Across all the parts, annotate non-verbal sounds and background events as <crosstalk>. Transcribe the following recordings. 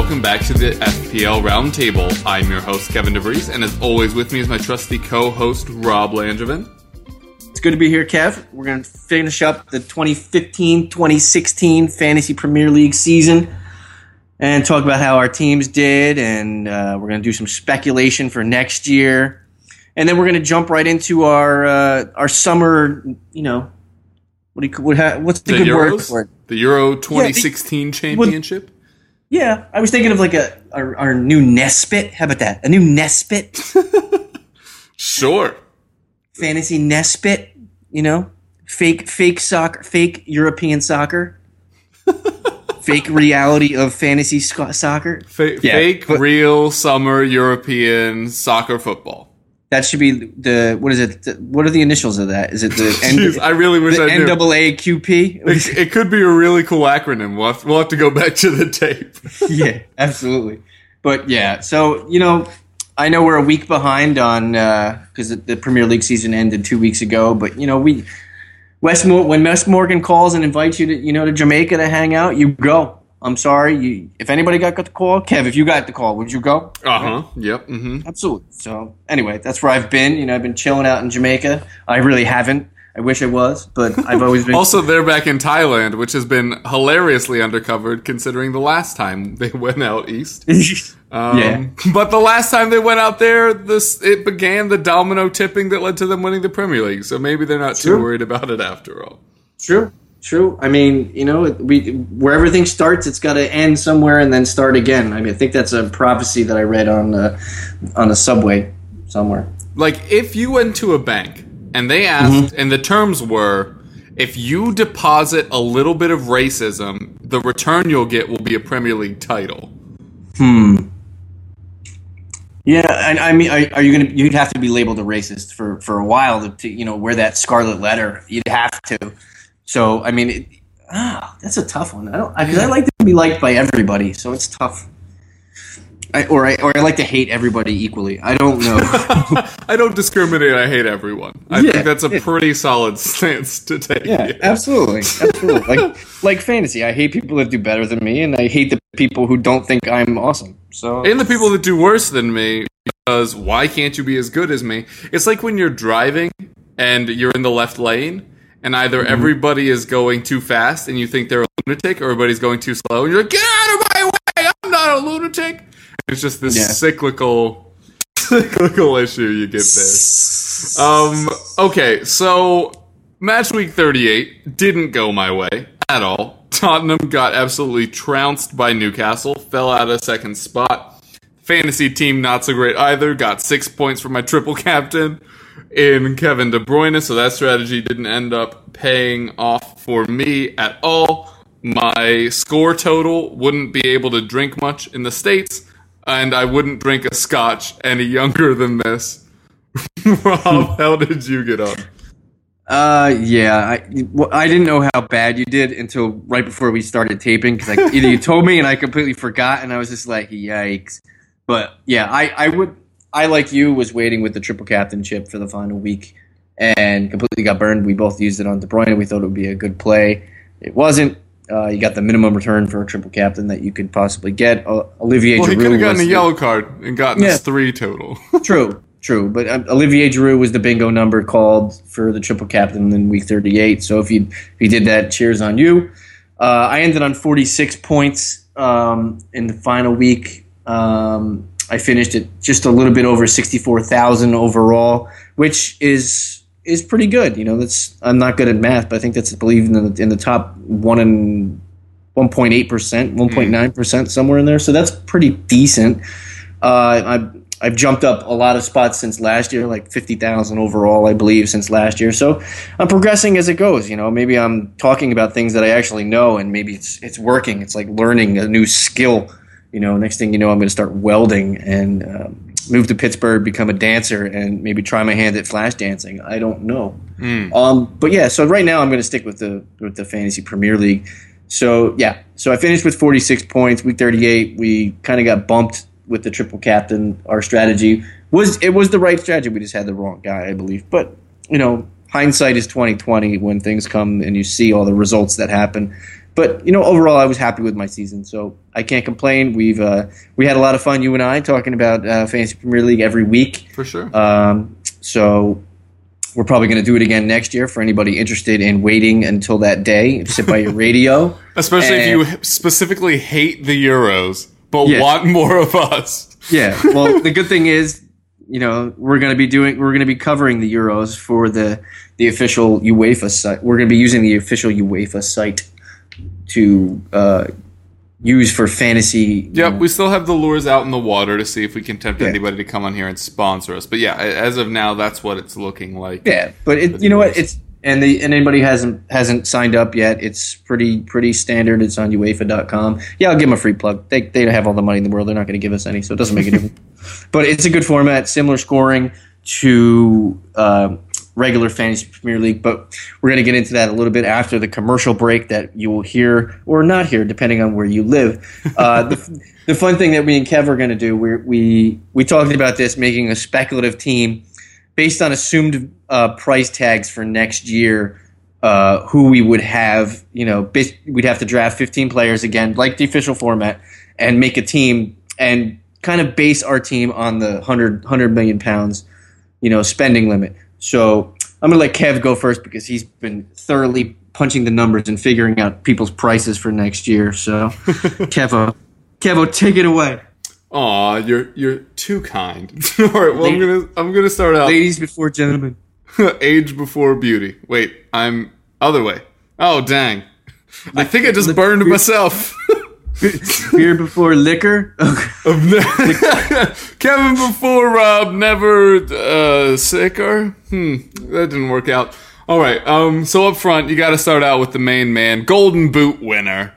welcome back to the FPL Roundtable. I'm your host, Kevin DeVries, and as always, with me is my trusty co host, Rob Langevin. It's good to be here, Kev. We're going to finish up the 2015 2016 Fantasy Premier League season and talk about how our teams did, and uh, we're going to do some speculation for next year. And then we're going to jump right into our uh, our summer, you know, what do you, what, ha- what's the, The good Euros? word for it? The Euro 2016 championship? Yeah, I was thinking of like a our, our new Nespit. How about that? A new Nespit <laughs> Sure. fantasy Nespit. You know, fake fake soccer, fake European soccer, <laughs> fake reality of fantasy sc- soccer. Fa- Yeah, fake, but- real summer European soccer football. That should be the what is it? The, what are the initials of that? Is it the <laughs> Jeez, I really wish the I knew. NAAQP? It, it could be a really cool acronym. We'll have, we'll have to go back to the tape. <laughs> yeah, absolutely. But yeah, so you know, I know we're a week behind on uh, because the, the Premier League season ended two weeks ago. But you know, we Wes Mo- when Wes Morgan calls and invites you to you know to Jamaica to hang out, you go. I'm sorry, you, if anybody got the call, Kev, if you got the call, would you go? Uh huh. Yep. hmm Absolutely. So anyway, that's where I've been. You know, I've been chilling out in Jamaica. I really haven't. I wish I was, but <laughs> I've always been. Also, they're back in Thailand, which has been hilariously undercovered considering the last time <laughs> they went out east. <laughs> Um, Yeah. But the last time they went out there, this it began the domino tipping that led to them winning the Premier League. So maybe they're not too worried about it after all. True, true. I mean, you know, we where everything starts, it's got to end somewhere and then start again. I mean, I think that's a prophecy that I read on uh, on a subway somewhere. Like if you went to a bank and they asked, and the terms were. If you deposit a little bit of racism, the return you'll get will be a Premier League title. Hmm. Yeah, and I mean, are, are you gonna? You'd have to be labeled a racist for for a while to, to you know wear that scarlet letter. You'd have to. So I mean, it, ah, that's a tough one. I don't because I like to be liked by everybody, so it's tough. I, or I or I like to hate everybody equally. I don't know. <laughs> I don't discriminate. I hate everyone. I Yeah, think that's a yeah. pretty solid <laughs> stance to take. Yeah, absolutely, absolutely. <laughs> like like fantasy, I hate people that do better than me, and I hate the people who don't think I'm awesome. So And the people that do worse than me, because why can't you be as good as me? It's like when you're driving and you're in the left lane, and either Mm-hmm. everybody is going too fast and you think they're a lunatic, or everybody's going too slow, and you're like, get out of my way! I'm not a lunatic. It's just this Yeah. cyclical, <laughs> cyclical issue you get there. Um. Okay, so match week 38 didn't go my way at all. Tottenham got absolutely trounced by Newcastle, fell out of second spot. Fantasy team not so great either. Got six points from my triple captain in Kevin De Bruyne, so that strategy didn't end up paying off for me at all. My score total wouldn't be able to drink much in the States, and I wouldn't drink a scotch any younger than this. <laughs> Rob, how did you get on? Uh, yeah, I I didn't know how bad you did until right before we started taping because either you told me and I completely forgot, and I was just like, yikes. But yeah, I I would I like you was waiting with the triple captain chip for the final week and completely got burned. We both used it on De Bruyne. We thought it would be a good play. It wasn't. Uh, you got the minimum return for a triple captain that you could possibly get. Uh, Olivier Well, he Giroud could have gotten a yellow card and gotten Yeah. three total. <laughs> True, true. But um, Olivier Giroud was the bingo number called for the triple captain in week 38. So if you if you did that, cheers on you. Uh, I ended on 46 points um, in the final week. Um, I finished at just a little bit over 64,000 overall, which is is pretty good. You know, that's I'm not good at math, but I think that's I believe in the in the top one and 1.8 percent, 1.9 percent, somewhere in there. So that's pretty decent. Uh, I've I've jumped up a lot of spots since last year, like fifty thousand overall, I believe, since last year. So I'm progressing as it goes. You know, maybe I'm talking about things that I actually know, and maybe it's it's working. It's like learning a new skill. You know, next thing you know, I'm going to start welding and um, move to Pittsburgh, become a dancer, and maybe try my hand at flash dancing. I don't know. Um, but yeah, so right now I'm going to stick with the with the fantasy Premier League. So yeah, so I finished with 46 points. Week 38, we kind of got bumped with the triple captain. Our strategy was it was the right strategy. We just had the wrong guy, I believe. But you know, hindsight is 2020 when things come and you see all the results that happen. But you know, overall, I was happy with my season, so I can't complain. We've uh, we had a lot of fun, you and I, talking about uh, fantasy Premier League every week. For sure. Um, so we're probably going to do it again next year for anybody interested in waiting until that day. Sit by your radio, <laughs> especially and- if you specifically hate the Euros but Yeah. want more of us. Yeah. Well, <laughs> the good thing is, you know, we're going to be doing, we're going to be covering the Euros for the the official UEFA site. We're going to be using the official UEFA site to uh, use for fantasy. Yep, know, we still have the lures out in the water to see if we can tempt Yeah. anybody to come on here and sponsor us. But yeah, as of now, that's what it's looking like. Yeah, but it, you know what? It's and the and anybody hasn't hasn't signed up yet. It's pretty pretty standard. It's on UEFA.com. Yeah, I'll give them a free plug. They they have all the money in the world. They're not going to give us any, so it doesn't make a difference. <laughs> But it's a good format, similar scoring to uh, regular fantasy Premier League. But we're going to get into that a little bit after the commercial break that you will hear or not hear, depending on where you live. Uh, <laughs> the, the fun thing that we and Kev are going to do, we we we talked about this, making a speculative team based on assumed uh, price tags for next year, uh, who we would have, you know, we'd have to draft 15 players again, like the official format, and make a team and kind of base our team on the 100, 100 million pounds, you know, spending limit. So I'm going to let Kev go first because he's been thoroughly punching the numbers and figuring out people's prices for next year. So, <laughs> Kevo, Kevo, uh, uh, take it away. Aw, you're you're too kind. <laughs> All right, well I'm gonna I'm gonna start out Ladies before gentlemen. <laughs> age before beauty. Wait, I'm other way. Oh dang, I think I just burned myself. <laughs> Beer before liquor. Okay. <laughs> Kevin before Rob, never uh, sicker. Hmm, that didn't work out. All right. Um. So up front, you got to start out with the main man, Golden Boot winner,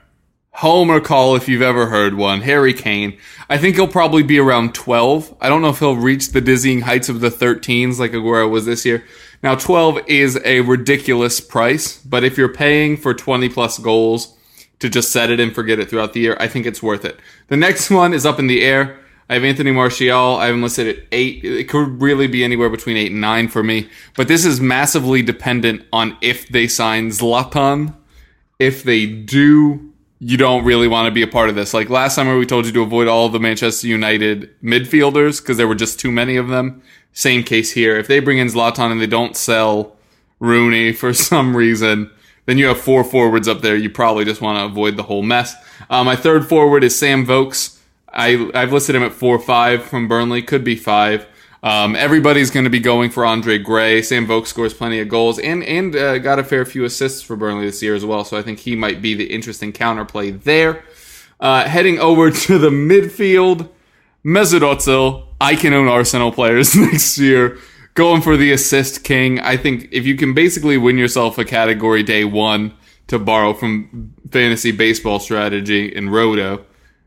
Homer call if you've ever heard one, Harry Kane. I think he'll probably be around 12. I don't know if he'll reach the dizzying heights of the 13s like Aguero was this year. Now 12 is a ridiculous price, but if you're paying for 20 plus goals to just set it and forget it throughout the year, I think it's worth it. The next one is up in the air. I have Anthony Martial. I have him listed at eight. It could really be anywhere between eight and nine for me. But this is massively dependent on if they sign Zlatan. If they do, you don't really want to be a part of this. Like last summer, we told you to avoid all the Manchester United midfielders because there were just too many of them. Same case here. If they bring in Zlatan and they don't sell Rooney for <laughs> some reason, then you have four forwards up there. You probably just want to avoid the whole mess. Uh, my third forward is Sam Vokes. I, I've listed him at four five from Burnley. Could be five. Um, everybody's going to be going for Andre Gray. Sam Vokes scores plenty of goals and and uh, got a fair few assists for Burnley this year as well. So I think he might be the interesting counterplay there. Uh, heading over <laughs> to the midfield, Mesut Ozil. I can own Arsenal players <laughs> next year. Going for the assist king. I think if you can basically win yourself a category day one to borrow from fantasy baseball strategy in Roto,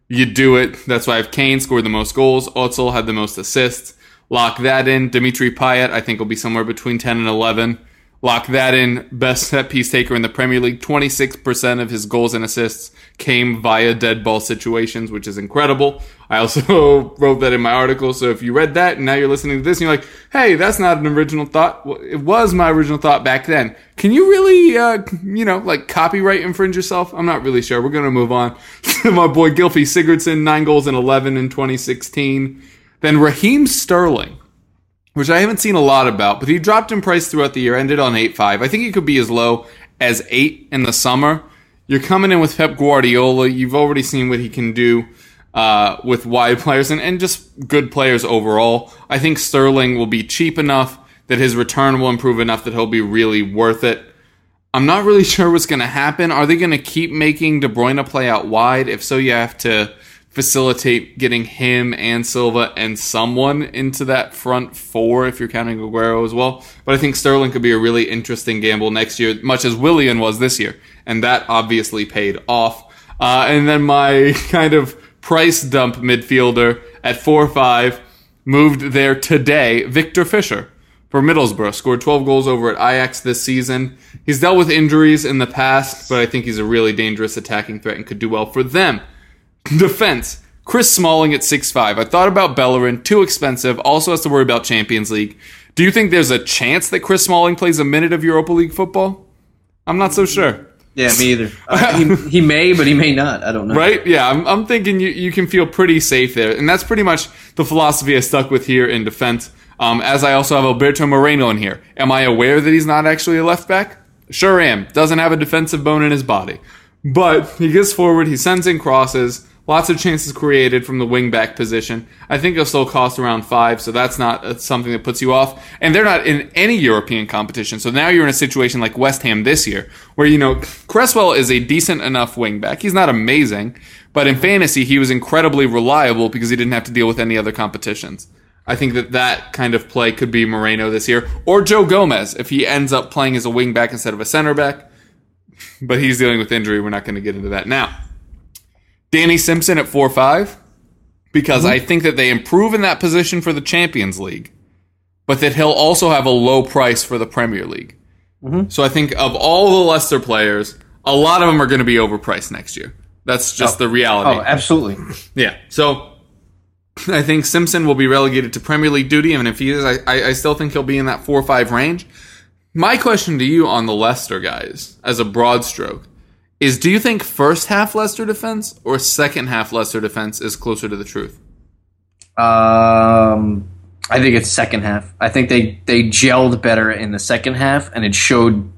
you do it. That's why I have Kane scored the most goals. Ozil had the most assists. Lock that in. Dimitri Payet, I think, will be somewhere between 10 and 11. Lock that in. Best <laughs> set piece taker in the Premier League. 26% of his goals and assists came via dead ball situations, which is incredible. I also <laughs> wrote that in my article. So if you read that and now you're listening to this and you're like, hey, that's not an original thought. Well, it was my original thought back then. Can you really, uh, you know, like copyright infringe yourself? I'm not really sure. We're going to move on <laughs> my boy Gylfi Sigurdsson, nine goals and 11 in 2016. Then Raheem Sterling which I haven't seen a lot about, but he dropped in price throughout the year, ended on 8.5. I think he could be as low as 8 in the summer. You're coming in with Pep Guardiola. You've already seen what he can do uh, with wide players and, and just good players overall. I think Sterling will be cheap enough that his return will improve enough that he'll be really worth it. I'm not really <laughs> sure what's going to happen. Are they going to keep making De Bruyne play out wide? If so, you have to facilitate getting him and Silva and someone into that front four if you're counting Aguero as well. But I think Sterling could be a really interesting gamble next year, much as Willian was this year. And that obviously paid off. Uh, and then my <laughs> kind of price dump midfielder at 4-5 moved there today, Viktor Fischer for Middlesbrough. Scored 12 goals over at Ajax this season. He's dealt with injuries in the past, but I think he's a really dangerous attacking threat and could do well for them. Defense. Chris Smalling at 6'5. I thought about Bellerin, too expensive, also has to worry about Champions League. Do you think there's a chance that Chris Smalling plays a minute of Europa League football? I'm not so sure. Yeah, me either. <laughs> Uh, he, he may, but he may not. I don't know. Right? Yeah, I'm, I'm thinking you, you can feel pretty safe there. And that's pretty much the philosophy I stuck with here in defense. Um, as I also have Alberto Moreno in here. Am I aware that he's not actually a left back? Sure am. Doesn't have a defensive bone in his body. But he gets forward, he sends in crosses, lots of chances created from the wing back position. I think he'll still cost around five, so that's not uh, something that puts you off. And they're not in any European competition, so now you're in a situation like West Ham this year, where, you know, Cresswell is a decent enough wing back. He's not amazing, but in fantasy, he was incredibly reliable because he didn't have to deal with any other competitions. I think that that kind of play could be Moreno this year, or Joe Gomez if he ends up playing as a wing back instead of a center back. <laughs> But he's dealing with injury. We're not going to get into that now. Danny Simpson at four five, because mm-hmm. I think that they improve in that position for the Champions League, but that he'll also have a low price for the Premier League. Mm-hmm. So I think of all the Leicester players, a lot of them are going to be overpriced next year. That's just oh. the reality. Oh, absolutely. Yeah. So I think Simpson will be relegated to Premier League duty, and if he is, I, I, I still think he'll be in that four or five range. My question to you on the Leicester guys, as a broad stroke, is do you think first half Leicester defense or second half Leicester defense is closer to the truth? Um, I think it's second half. I think they they gelled better in the second half, and it showed.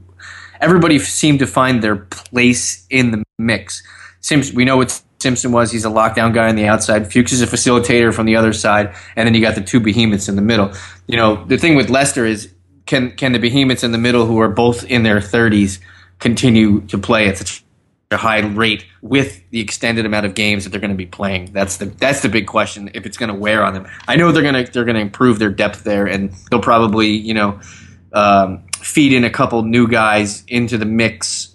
Everybody seemed to find their place in the mix. Simpson, we know what Simpson was. He's a lockdown guy on the outside. Fuchs is a facilitator from the other side, and then you got the two behemoths in the middle. You know, the thing with Leicester is can can the behemoths in the middle, who are both in their thirties, continue to play at such high rate with the extended amount of games that they're going to be playing? That's the that's the big question. If it's going to wear on them, I know they're going to they're going to improve their depth there, and they'll probably you know um, feed in a couple new guys into the mix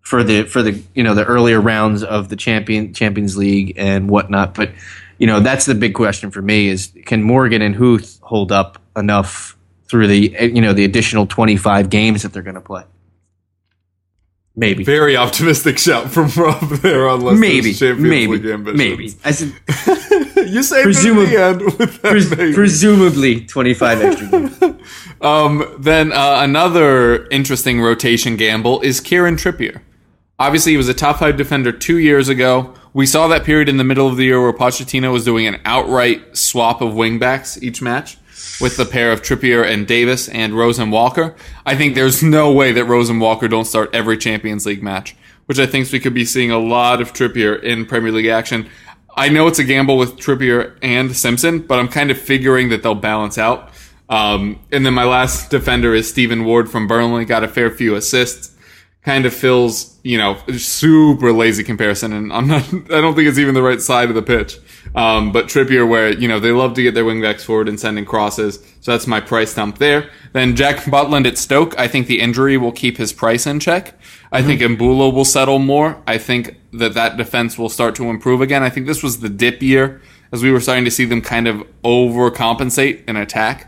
for the for the you know the earlier rounds of the champion Champions League and whatnot. But you know that's the big question for me is can Morgan and Huth hold up enough through the you know the additional twenty five games that they're going to play? Maybe. Very optimistic shout from Rob there on Leicester's Maybe, Champions maybe, League ambitions. maybe. I said <laughs> you say Presumab- the end with that pres- maybe. presumably twenty five <laughs> extra games. Um, then uh, another interesting rotation gamble is Kieran Trippier. Obviously, he was a top five defender two years ago. We saw that period in the middle of the year where Pochettino was doing an outright swap of wingbacks each match with the pair of Trippier and Davis and Rose and Walker. I think there's no way that Rose and Walker don't start every Champions League match, which I think we could be seeing a lot of Trippier in Premier League action. I know it's a gamble with Trippier and Simpson, but I'm kind of figuring that they'll balance out. Um, and then my last defender is Stephen Ward from Burnley. Got a fair few assists. Kind of feels, you know, super lazy comparison, and I'm not. <laughs> I don't think it's even the right side of the pitch. Um, but Trippier, where you know they love to get their wingbacks forward and sending crosses, so that's my price dump there. Then Jack Butland at Stoke. I think the injury will keep his price in check. I think Imbula will settle more. I think that that defense will start to improve again. I think this was the dip year as we were starting to see them kind of overcompensate in attack.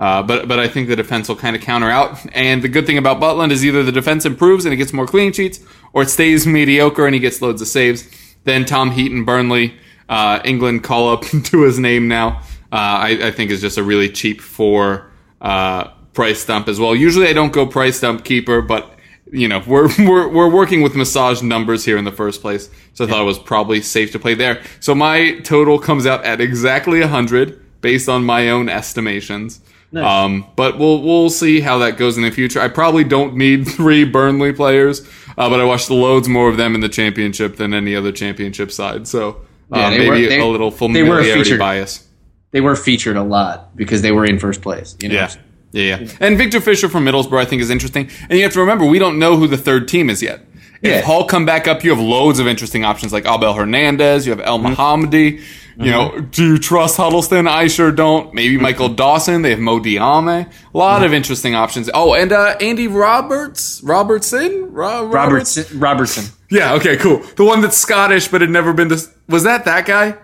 Uh, but but I think the defense will kind of counter out. And the good thing about Butland is either the defense improves and he gets more clean sheets, or it stays mediocre and he gets loads of saves. Then Tom Heaton, Burnley, uh, England call up <laughs> to his name now. Uh, I, I think is just a really cheap for uh, price dump as well. Usually I don't go price dump keeper, but you know we're <laughs> we're we're working with massage numbers here in the first place, so I thought it was probably safe to play there. So my total comes out at exactly hundred based on my own estimations. Um, but we'll we'll see how that goes in the future. I probably don't need <laughs> three Burnley players, uh, but I watched loads more of them in the championship than any other championship side. So Yeah, um, they maybe were- they- a little they familiarity featured. bias. They were featured a lot because they were in first place. You know? Yeah. Yeah, yeah. And Viktor Fischer from Middlesbrough, I think, is interesting. And you have to remember, we don't know who the third team is yet. If Yeah. Hull come back up, you have loads of interesting options like Abel Hernandez, you have El mm-hmm. Mohammadi. You mm-hmm. know, do you trust Huddlestone? I sure don't. Maybe mm-hmm. Michael Dawson. They have Mo Diame. A lot of interesting options. Oh, and uh, Andy Roberts? Robertson? Ro- Roberts? Robertson. Robertson. Yeah, okay, cool. The one that's Scottish but had never been to. Was that that guy?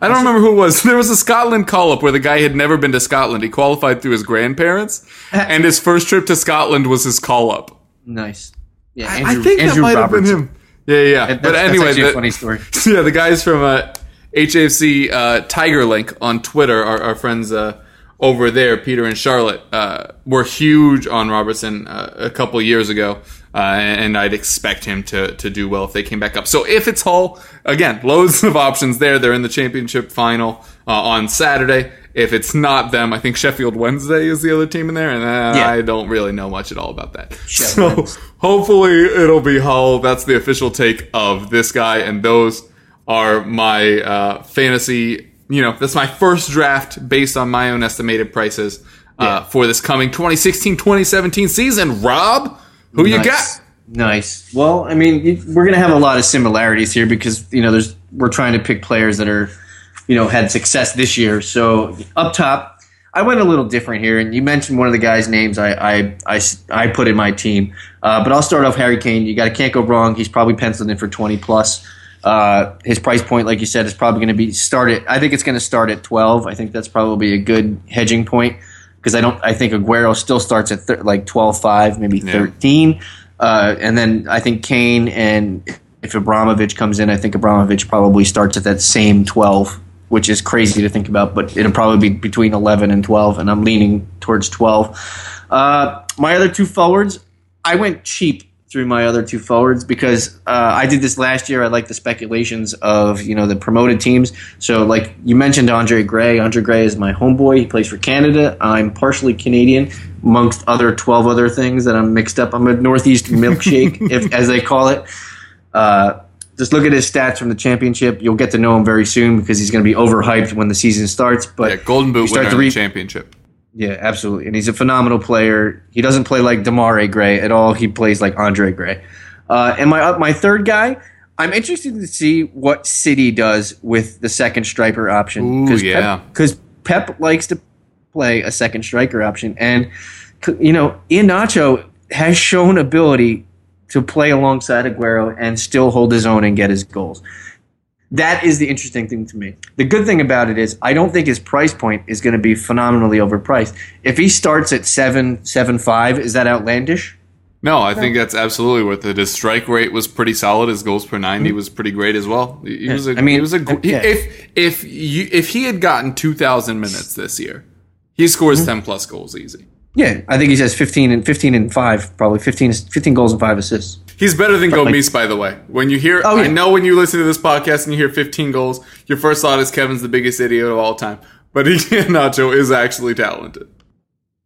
I don't remember who it was. <laughs> There was a Scotland call up where the guy had never been to Scotland. He qualified through his grandparents, <laughs> and his first trip to Scotland was his call up. Nice. Yeah, I think that might have been him. Yeah, yeah. yeah. That- but that's anyway, a the- funny story. <laughs> yeah, the guys from uh, HFC uh, Tiger Link on Twitter, our, our friends uh, over there, Peter and Charlotte, uh, were huge on Robertson uh, a couple years ago. Uh, and I'd expect him to to do well if they came back up. So if it's Hull, again, loads of options there. They're in the championship final uh, on Saturday. If it's not them, I think Sheffield Wednesday is the other team in there, and uh, Yeah. I don't really know much at all about that. Sheffield So hopefully it'll be Hull. That's the official take of this guy, and those are my uh, fantasy. You know, that's my first draft based on my own estimated prices uh, Yeah. for this coming 2016-2017 season. Rob, who you got? Nice. Nice. Well, I mean, we're going to have a lot of similarities here because you know, there's we're trying to pick players that are, you know, had success this year. So up top, I went a little different here, and you mentioned one of the guys' names. I I, I, I put in my team, uh, but I'll start off Harry Kane. You got to can't go wrong. He's probably penciled in for twenty plus. Uh, his price point, like you said, is probably going to be started. I think it's going to start at twelve. I think that's probably a good hedging point because I don't. I think Aguero still starts at thir- like 12-5, maybe Yeah. thirteen, uh, and then I think Kane and if Ibrahimovic comes in, I think Ibrahimovic probably starts at that same twelve, which is crazy to think about, but it'll probably be between eleven and twelve, and I'm leaning towards twelve. Uh, my other two forwards, I went cheap through my other two forwards because uh, I did this last year. I like the speculations of you know the promoted teams. So like you mentioned, Andre Gray. Andre Gray is my homeboy. He plays for Canada. I'm partially Canadian, amongst other twelve other things that I'm mixed up. I'm a Northeast milkshake, <laughs> if as they call it. Uh, just look at his stats from the championship. You'll get to know him very soon because he's going to be overhyped when the season starts. But Yeah, Golden Boot start winner to in the read- championship. Yeah, absolutely. And he's a phenomenal player. He doesn't play like Demarai Gray at all. He plays like Andre Gray. Uh, and my uh, my third guy, I'm interested to see what City does with the second striker option. Ooh, yeah. Because Pep likes to play a second striker option. And, you know, Iheanacho has shown ability to play alongside Aguero and still hold his own and get his goals. That is the interesting thing to me. The good thing about it is I don't think his price point is going to be phenomenally overpriced. If he starts at seven seven five, is that outlandish? No, I think that's absolutely worth it. His strike rate was pretty solid. His goals per 90 was pretty great as well. He he was a. I mean, he was a, he- yeah. if if you if he had gotten 2000 minutes this year, he scores Mm-hmm. 10 plus goals easy. Yeah, I think he says fifteen and fifteen and five, probably 15, 15 goals and five assists. He's better than Gomis, by the way. When you hear, Oh, yeah. I know when you listen to this podcast and you hear 15 goals, your first thought is Kevin's the biggest idiot of all time. But <laughs> Nacho is actually talented.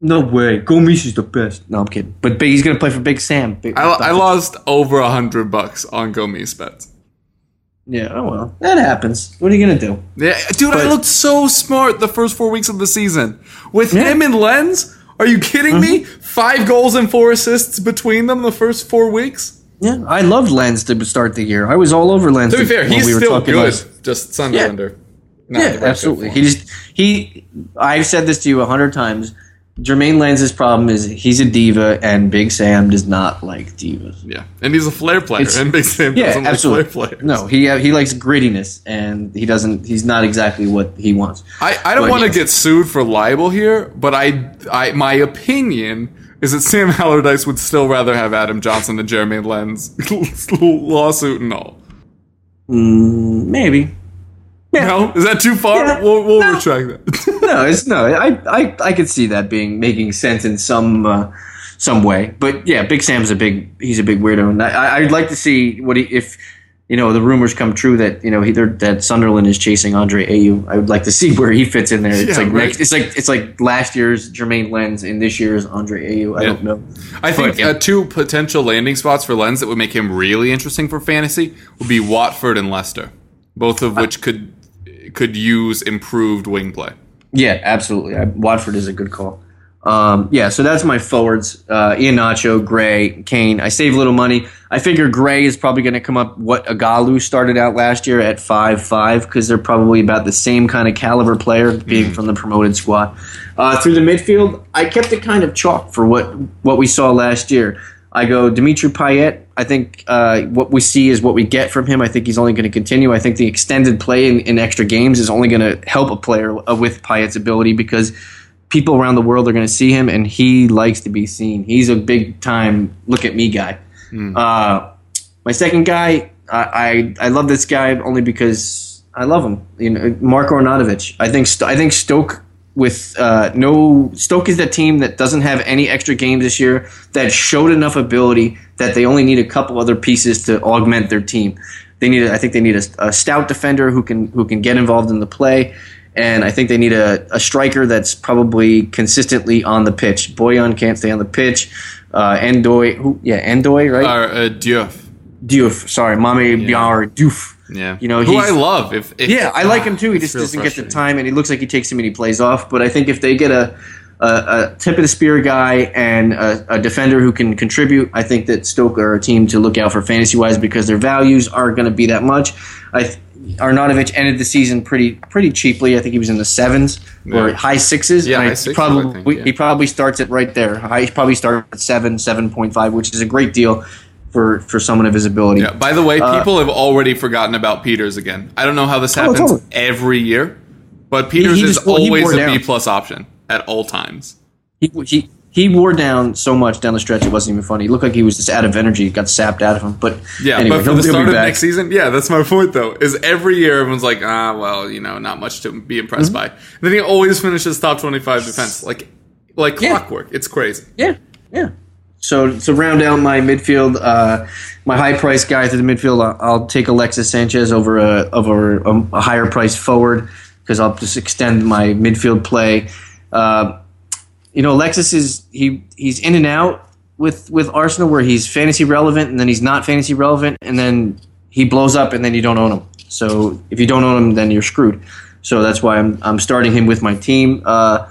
No way, Gomis is the best. No, I'm kidding. But, but he's going to play for Big Sam. Big, I, I lost over a hundred bucks on Gomis bets. Yeah, oh well, that happens. What are you going to do? Yeah, dude, I looked so smart the first four weeks of the season with Yeah. him and Lens. Are you kidding me? Mm-hmm. Five goals and four assists between them the first four weeks. Yeah, I loved Lens to start the year. I was all over Lens. To be fair, he's we still good. last- Just Sunderlander. Not Yeah, absolutely. He just he. I've said this to you a hundred times. Jermaine Lens's problem is he's a diva, and Big Sam does not like divas. yeah, and he's a flair player, It's- and Big Sam Yeah, doesn't absolutely. like flair players. No, he uh, he likes grittiness, and he doesn't. He's not exactly what he wants. I, I don't want to get sued for libel here, but I, I my opinion is that Sam Allardyce would still rather have Adam Johnson than Jeremy Lens <laughs> lawsuit and all. Mm, maybe. No, is that too far? Yeah. We'll, we'll No. retract that. <laughs> No, it's no. I I I could see that being making sense in some. Uh, some way, but yeah, Big Sam's a big. He's a big weirdo, and I, I- I'd like to see what he if you know the rumors come true that you know he, that Sunderland is chasing Andre Ayew. I would like to see <laughs> where he fits in there. It's Yeah, like right. next, it's like it's like last year's Jermaine Lens and this year's Andre Ayew. I Yeah. don't know. I think But- uh, two potential landing spots for Lens that would make him really interesting for fantasy would be Watford and Leicester, both of which could could use improved wing play. Yeah, absolutely. I, Watford is a good call. Um, yeah, so that's my forwards: uh, Iheanacho, Gray, Kane. I save a little money. I figure Gray is probably going to come up what Ighalo started out last year at five five because they're probably about the same kind of caliber player, being from the promoted squad. Uh, through the midfield, I kept it kind of chalk for what what we saw last year. I go Dimitri Payet. I think uh, what we see is what we get from him. I think he's only going to continue. I think the extended play in, in extra games is only going to help a player uh, with Payet's ability because people around the world are going to see him, and he likes to be seen. He's a big time look at me guy. Uh, my second guy, I, I I love this guy only because I love him. You know, Marko Arnautovic. I think I think Stoke with uh, no Stoke is that team that doesn't have any extra games this year that showed enough ability that they only need a couple other pieces to augment their team. They need, a, I think, they need a, a stout defender who can who can get involved in the play, and I think they need a, a striker that's probably consistently on the pitch. Bojan can't stay on the pitch. Uh, Endoy, who, yeah, Endoy, right? Uh, uh, Diouf. Diouf, sorry, Mame Biram Diouf. Yeah, You know, who I love. If, if Yeah, I like him too. He just doesn't get the time, and he looks like he takes too many plays off. But I think if they get a a, a tip of the spear guy and a, a defender who can contribute, I think that Stoke are a team to look out for fantasy wise because their values aren't going to be that much. I th- Arnautovic ended the season pretty pretty cheaply. I think he was in the sevens or high sixes. Yeah, high sixes, probably think, yeah. he probably starts it right there. He probably starts at seven, seven point five, which is a great deal for for someone of his ability. Yeah. By the way, Uh, people have already forgotten about Pieters again. I don't know how this happens totally. every year, but Pieters he is just- well, always a. B plus option at all times. He, he he wore down so much down the stretch it wasn't even funny. He looked like he was just out of energy, got sapped out of him. But Yeah, anyway, but for he'll- the start of back. next season, yeah, that's my point though. Is every year everyone's like, ah, well, you know, not much to be impressed Mm-hmm. by. then he always finishes top twenty-five defense, like like Yeah. clockwork. It's crazy. Yeah, yeah. So to round out my midfield, uh, my high price guy to the midfield, I'll, I'll take Alexis Sanchez over a over a, a higher price forward because I'll just extend my midfield play. Uh, you know, Alexis is he he's in and out with with Arsenal where he's fantasy relevant and then he's not fantasy relevant and then he blows up and then you don't own him. So if you don't own him, then you're screwed. So that's why I'm I'm starting him with my team. Uh,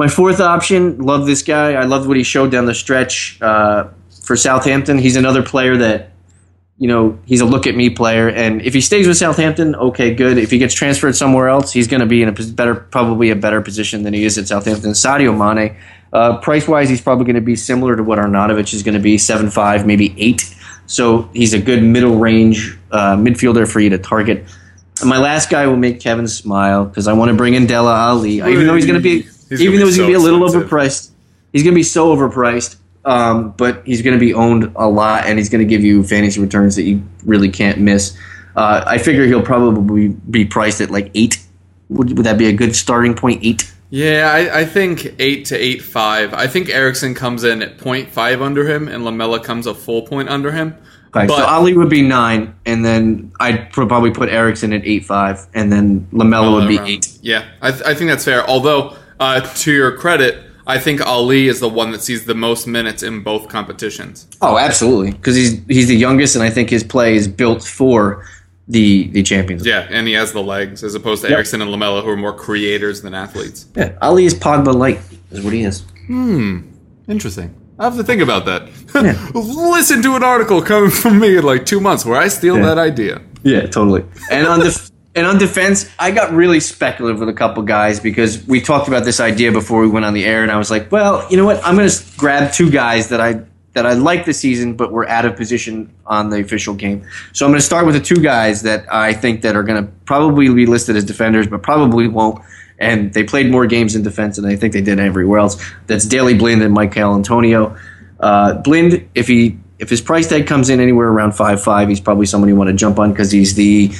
my fourth option, love this guy. I loved what he showed down the stretch uh, for Southampton. He's another player that, you know, he's a look at me player. And if he stays with Southampton, okay, good. If he gets transferred somewhere else, he's going to be in a better, probably a better position than he is at Southampton. Sadio Mane, uh, price wise, he's probably going to be similar to what Arnautovic is going to be, seven five, maybe eight. So he's a good middle range uh, midfielder for you to target. And my last guy will make Kevin smile because I want to bring in Dele Alli, even though he's going to be, He's even though he's going to be a little expensive. overpriced. He's going to be so overpriced, um, but he's going to be owned a lot, and he's going to give you fantasy returns that you really can't miss. Uh, I figure he'll probably be priced at like eight. Would, would that be a good starting point? Eight. Yeah, I, I think eight to eight five. I think Eriksen comes in at 0.5 under him, and Lamela comes a full point under him. Okay, But- so Alli would be nine, and then I'd probably put Eriksen at eight five, and then Lamela would be around- eight. Yeah, I, th- I think that's fair. Although, uh, to your credit, I think Alli is the one that sees the most minutes in both competitions. Oh, absolutely, because he's he's the youngest, and I think his play is built for the the champions. Yeah, and he has the legs as opposed to Yep. Eriksen and Lamela, who are more creators than athletes. Yeah, Alli is Pogba light, is what he is. Hmm, interesting. I have to think about that. <laughs> Yeah. Listen to an article coming from me in like two months where I steal Yeah. that idea. Yeah, totally. And on def- <laughs> and on defense, I got really speculative with a couple guys because we talked about this idea before we went on the air, and I was like, well, you know what? I'm going to grab two guys that I that I like this season, but were out of position on the official game. So I'm going to start with the two guys that I think that are going to probably be listed as defenders, but probably won't. And they played more games in defense than I think they did everywhere else. That's Daley Blind and Michail Antonio. Uh, Blind, if he if his price tag comes in anywhere around five five, he's probably someone you want to jump on because he's the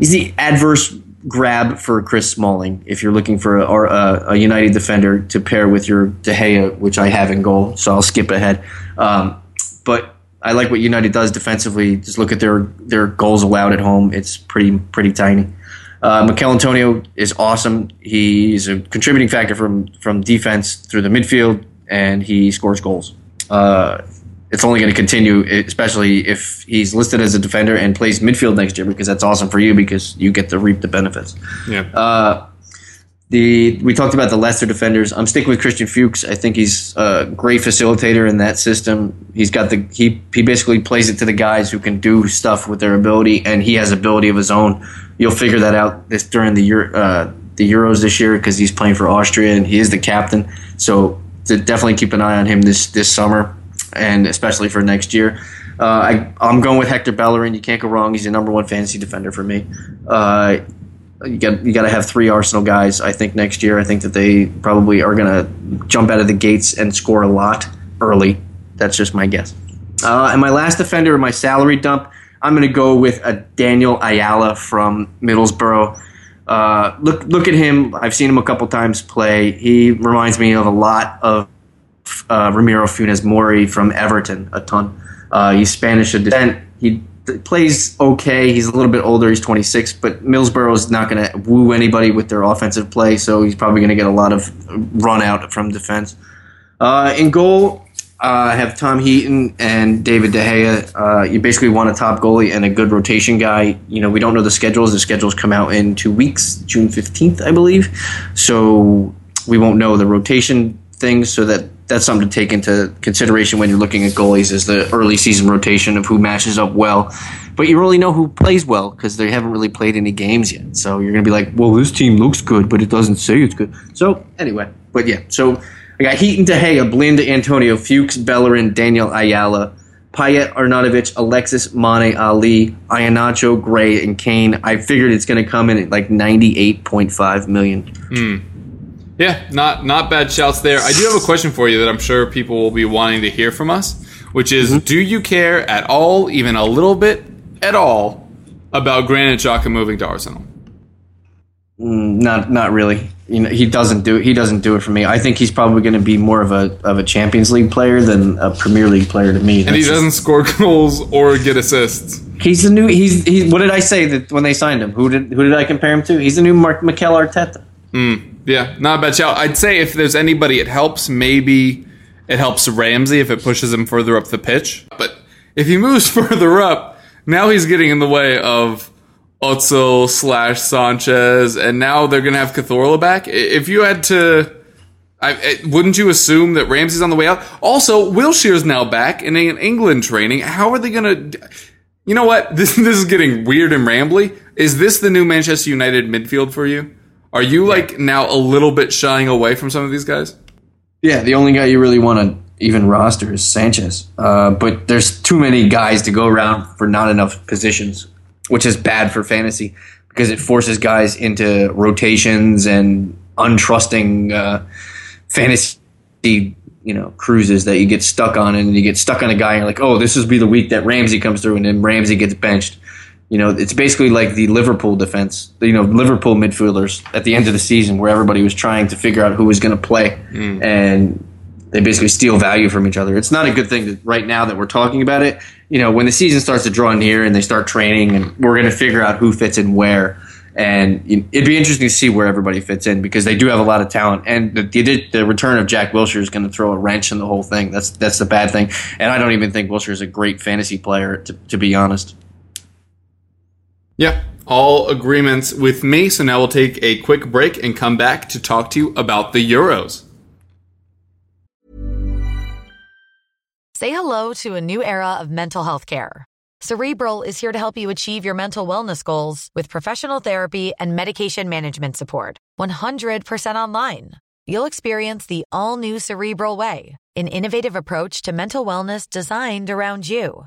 he's the adverse grab for Chris Smalling if you're looking for a, a, a United defender to pair with your De Gea, which I have in goal. So I'll skip ahead. Um, but I like what United does defensively. Just look at their their goals allowed at home. It's pretty pretty tiny. Uh, Michail Antonio is awesome. He's a contributing factor from from defense through the midfield, and he scores goals. Uh, it's only going to continue, especially if he's listed as a defender and plays midfield next year, because that's awesome for you because you get to reap the benefits. Yeah. Uh, the we talked about the lesser defenders. I'm sticking with Christian Fuchs. I think he's a great facilitator in that system. He's got the he he basically plays it to the guys who can do stuff with their ability, and he has ability of his own. You'll figure that out this during the Euro, uh, the Euros this year because he's playing for Austria and he is the captain. So to definitely keep an eye on him this this summer, and especially for next year. Uh, I, I'm going with Hector Bellerin. You can't go wrong. He's the number one fantasy defender for me. Uh, you got you got to have three Arsenal guys. I think next year. I think that they probably are going to jump out of the gates and score a lot early. That's just my guess. Uh, and my last defender, in my salary dump, I'm going to go with a Daniel Ayala from Middlesbrough. Uh, look look at him. I've seen him a couple times play. He reminds me of a lot of uh, Ramiro Funes Mori from Everton. A ton. Uh, he's Spanish of descent. He plays okay. He's a little bit older. He's 26, but Middlesbrough is not going to woo anybody with their offensive play, so he's probably going to get a lot of run out from defense. Uh, in goal, uh, I have Tom Heaton and David De Gea. Uh, you basically want a top goalie and a good rotation guy. You know, we don't know the schedules. The schedules come out in two weeks, June 15th, I believe. So we won't know the rotation things, so that that's something to take into consideration when you're looking at goalies is the early season rotation of who matches up well. But you really know who plays well because they haven't really played any games yet. So you're going to be like, well, this team looks good, but it doesn't say it's good. So anyway, but yeah, so I got Heaton De Gea, Blind, Antonio, Fuchs, Bellerin, Daniel Ayala, Payet, Arnautovic, Alexis, Mane, Alli, Iheanacho, Gray, and Kane. I figured it's going to come in at like 98.5 million. Mm. Yeah, not not bad shouts there. I do have a question for you that I'm sure people will be wanting to hear from us, which is: mm-hmm. Do you care at all, even a little bit at all, about Granit Xhaka moving to Arsenal? Mm, not not really. You know, he doesn't do it. He doesn't do it for me. I think he's probably going to be more of a of a Champions League player than a Premier League player to me. and he doesn't score <laughs> goals or get assists. He's the new. He's he. What did I say that when they signed him? Who did who did I compare him to? He's the new Mark Mikel Arteta. Mm. Yeah, not a bad shout. I'd say if there's anybody it helps, maybe it helps Ramsey if it pushes him further up the pitch. But if he moves <laughs> further up, now he's getting in the way of Ozil slash Sanchez, and now they're going to have Cazorla back. If you had to, I, wouldn't you assume that Ramsey's on the way out? Also, Wilshere's now back in England training. How are they going to? You know what? <laughs> This this is getting weird and rambly. Is this the new Manchester United midfield for you? Are you like now a little bit shying away from some of these guys? Yeah, the only guy you really want to even roster is Sanchez. Uh, but there's too many guys to go around for not enough positions, which is bad for fantasy because it forces guys into rotations and untrusting uh, fantasy, you know, cruises that you get stuck on, and you get stuck on a guy, and you're like, oh, this will be the week that Ramsey comes through, and then Ramsey gets benched you know, it's basically like the Liverpool defense, you know, Liverpool midfielders at the end of the season where everybody was trying to figure out who was going to play. Mm. And they basically steal value from each other. It's not a good thing that right now that we're talking about it. You know, when the season starts to draw near and they start training and we're going to figure out who fits in where. And it'd be interesting to see where everybody fits in because they do have a lot of talent. And the, the, the return of Jack Wilshere is going to throw a wrench in the whole thing. That's that's the bad thing. And I don't even think Wilshere is a great fantasy player, to, to be honest. Yeah, all agreements with me. So now we'll take a quick break and come back to talk to you about the Euros. Say hello to a new era of mental health care. Cerebral is here to help you achieve your mental wellness goals with professional therapy and medication management support. 100% online. You'll experience the all new Cerebral Way, an innovative approach to mental wellness designed around you.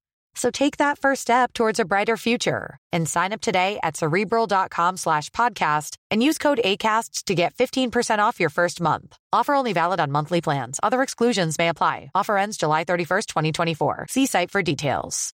So take that first step towards a brighter future and sign up today at cerebral.com slash podcast and use code ACasts to get 15% off your first month. Offer only valid on monthly plans. Other exclusions may apply. Offer ends July 31st, 2024. See site for details.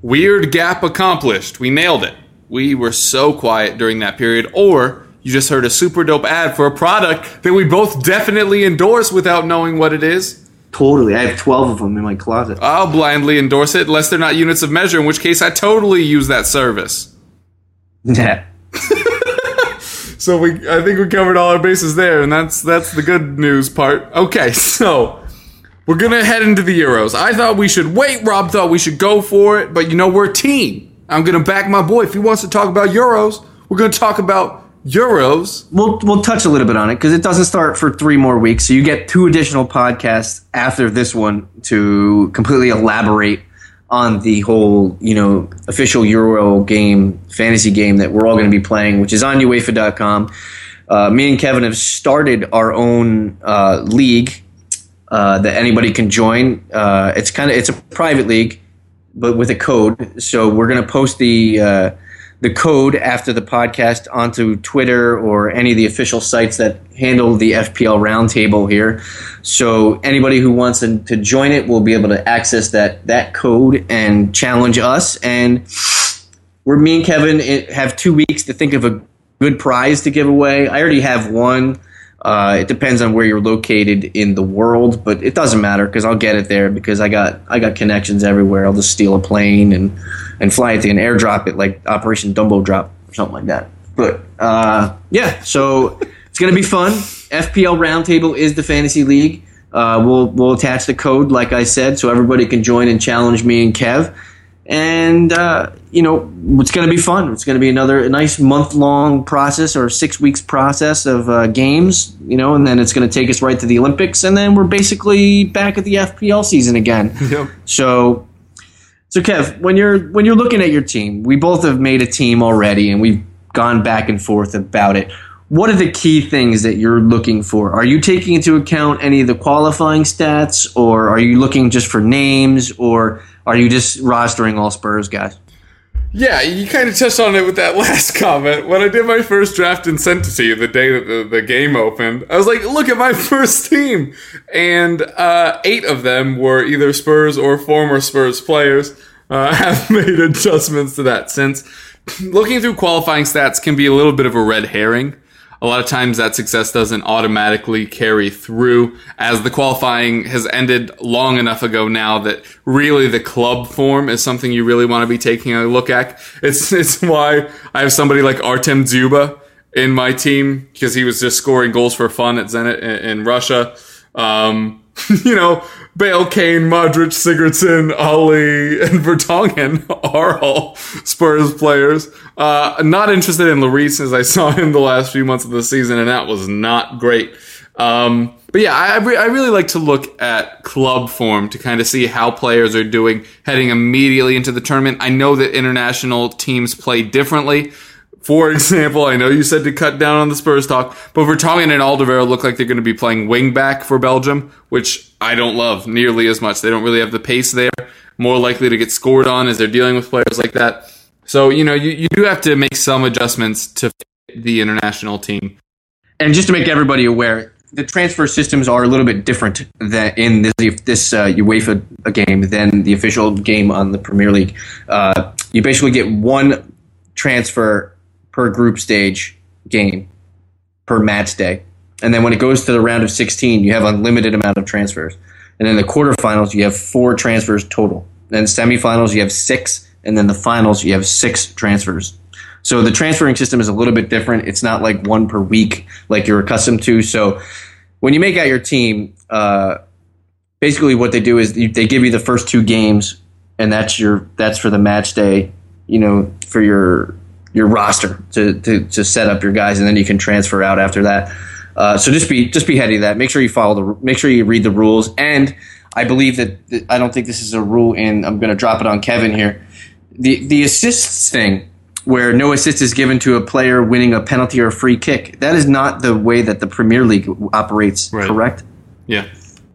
Weird gap accomplished. We nailed it. We were so quiet during that period. Or you just heard a super dope ad for a product that we both definitely endorse without knowing what it is. Totally. I have 12 of them in my closet. I'll blindly endorse it unless they're not units of measure, in which case I totally use that service. Yeah. <laughs> so we I think we covered all our bases there, and that's that's the good news part. Okay, <laughs> so we're gonna head into the Euros. I thought we should wait, Rob thought we should go for it, but you know, we're a team. I'm gonna back my boy. If he wants to talk about Euros, we're gonna talk about Euros. We'll we'll touch a little bit on it because it doesn't start for three more weeks. So you get two additional podcasts after this one to completely elaborate on the whole, you know, official Euro game, fantasy game that we're all going to be playing, which is on UEFA.com. Uh, me and Kevin have started our own uh, league uh, that anybody can join. Uh, it's kind of it's a private league, but with a code. So we're going to post the uh, the code after the podcast onto Twitter or any of the official sites that handle the FPL roundtable here. So anybody who wants to, join it will be able to access that that code and challenge us. And we're me and Kevin have two weeks to think of a good prize to give away. I already have one. Uh, it depends on where you're located in the world, but it doesn't matter because I'll get it there because I got I got connections everywhere. I'll just steal a plane and and fly it and airdrop it like Operation Dumbo Drop or something like that. But uh, yeah, so it's gonna be fun. FPL Roundtable is the fantasy league. Uh, we'll we'll attach the code like I said, so everybody can join and challenge me and Kev and uh, you know it's going to be fun. It's going to be another nice month long process or six weeks process of uh, games, you know, and then it's going to take us right to the Olympics, and then we're basically back at the FPL season again. <laughs> Yep. So, so Kev, when you're when you're looking at your team, we both have made a team already, and we've gone back and forth about it. What are the key things that you're looking for? Are you taking into account any of the qualifying stats, or are you looking just for names, or are you just rostering all Spurs guys? Yeah, you kind of touched on it with that <laughs> last comment. When I did my first draft and sent it to you the day that the, the game opened, I was like, look at my <laughs> first team. And uh, eight of them were either Spurs or former Spurs players. Uh, <laughs> have made adjustments to that since. <clears throat> Looking through qualifying stats can be a little bit of a red herring a lot of times that success doesn't automatically carry through as the qualifying has ended long enough ago now that really the club form is something you really want to be taking a look at. It's, <laughs> it's why I have somebody like Artem Dzyuba in my team because he was just scoring goals for fun at Zenit in, in Russia. Um, <laughs> you know, Bale, Kane, Modric, Sigurdsson, Alli, and <laughs> Vertonghen are all Spurs players. Uh, not interested in Lloris as I saw him the last few months of the season, and that was not great. Um, but yeah, I, I really like to look at club form to kind of see how players are doing heading immediately into the tournament. I know that international teams play differently. For example, I know you said to cut down on the Spurs talk, but Vertonghen and Alderweireld look like they're going to be playing wing back for Belgium, which I don't love nearly as much. They don't really have the pace there. More likely to get scored on as they're dealing with players like that. So, you know, you, you do have to make some adjustments to fit the international team. And just to make everybody aware, the transfer systems are a little bit different than in this, this uh, UEFA game than the official game on the Premier League. Uh, you basically get one transfer per group stage game per match day. And then when it goes to the round of 16, you have unlimited amount of transfers. And then the quarterfinals, you have four transfers total. Then semifinals, you have six. And then the finals, you have six transfers. So the transferring system is a little bit different. It's not like one per week like you're accustomed to. So when you make out your team, uh, basically what they do is they give you the first two games, and that's your that's for the match day. You know, for your your roster to, to, to set up your guys, and then you can transfer out after that. Uh, so just be just be heady of that. Make sure you follow the make sure you read the rules. And I believe that, that I don't think this is a rule, and I'm going to drop it on Kevin here. The the assists thing, where no assist is given to a player winning a penalty or a free kick, that is not the way that the Premier League operates. Right. Correct? Yeah.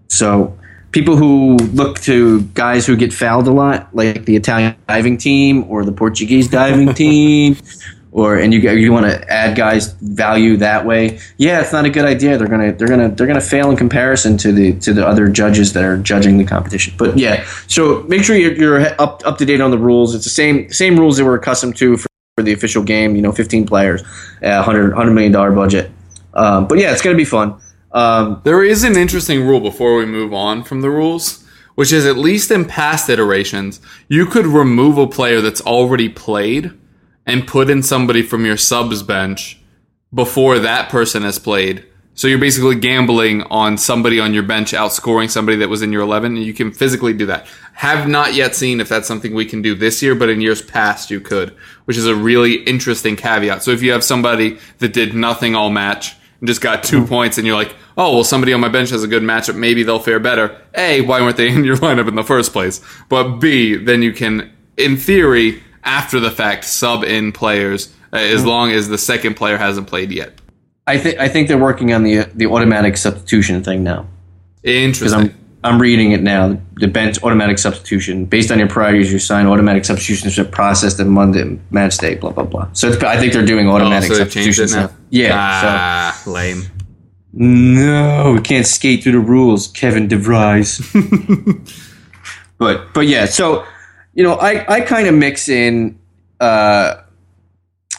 So people who look to guys who get fouled a lot, like the Italian diving team or the Portuguese diving <laughs> team, or and you you want to add guys value that way. Yeah, it's not a good idea. They're gonna they're gonna they're gonna fail in comparison to the to the other judges that are judging the competition. But yeah, so make sure you're, you're up up to date on the rules. It's the same same rules that we're accustomed to for, for the official game. You know, 15 players, uh, 100 100 million dollar budget. Um, but yeah, it's gonna be fun. Um, there is an interesting rule before we move on from the rules, which is at least in past iterations, you could remove a player that's already played and put in somebody from your subs bench before that person has played. So you're basically gambling on somebody on your bench outscoring somebody that was in your 11, and you can physically do that. Have not yet seen if that's something we can do this year, but in years past you could, which is a really interesting caveat. So if you have somebody that did nothing all match and just got 2 mm-hmm. points, and you're like, oh, well, somebody on my bench has a good matchup. Maybe they'll fare better. A, why weren't they <laughs> in your lineup in the first place? But B, then you can, in theory, after the fact, sub in players uh, as mm-hmm. long as the second player hasn't played yet. I think I think they're working on the the automatic substitution thing now. Interesting. I'm reading it now. The bench automatic substitution based on your priorities, you sign automatic substitutions are processed at Monday match day. Blah blah blah. So it's, I think they're doing oh, automatic so changed it substitutions now. Yeah. Ah, lame. No, we can't skate through the rules, Kevin DeVries. <laughs> but but yeah, so you know, I I kind of mix in. Uh,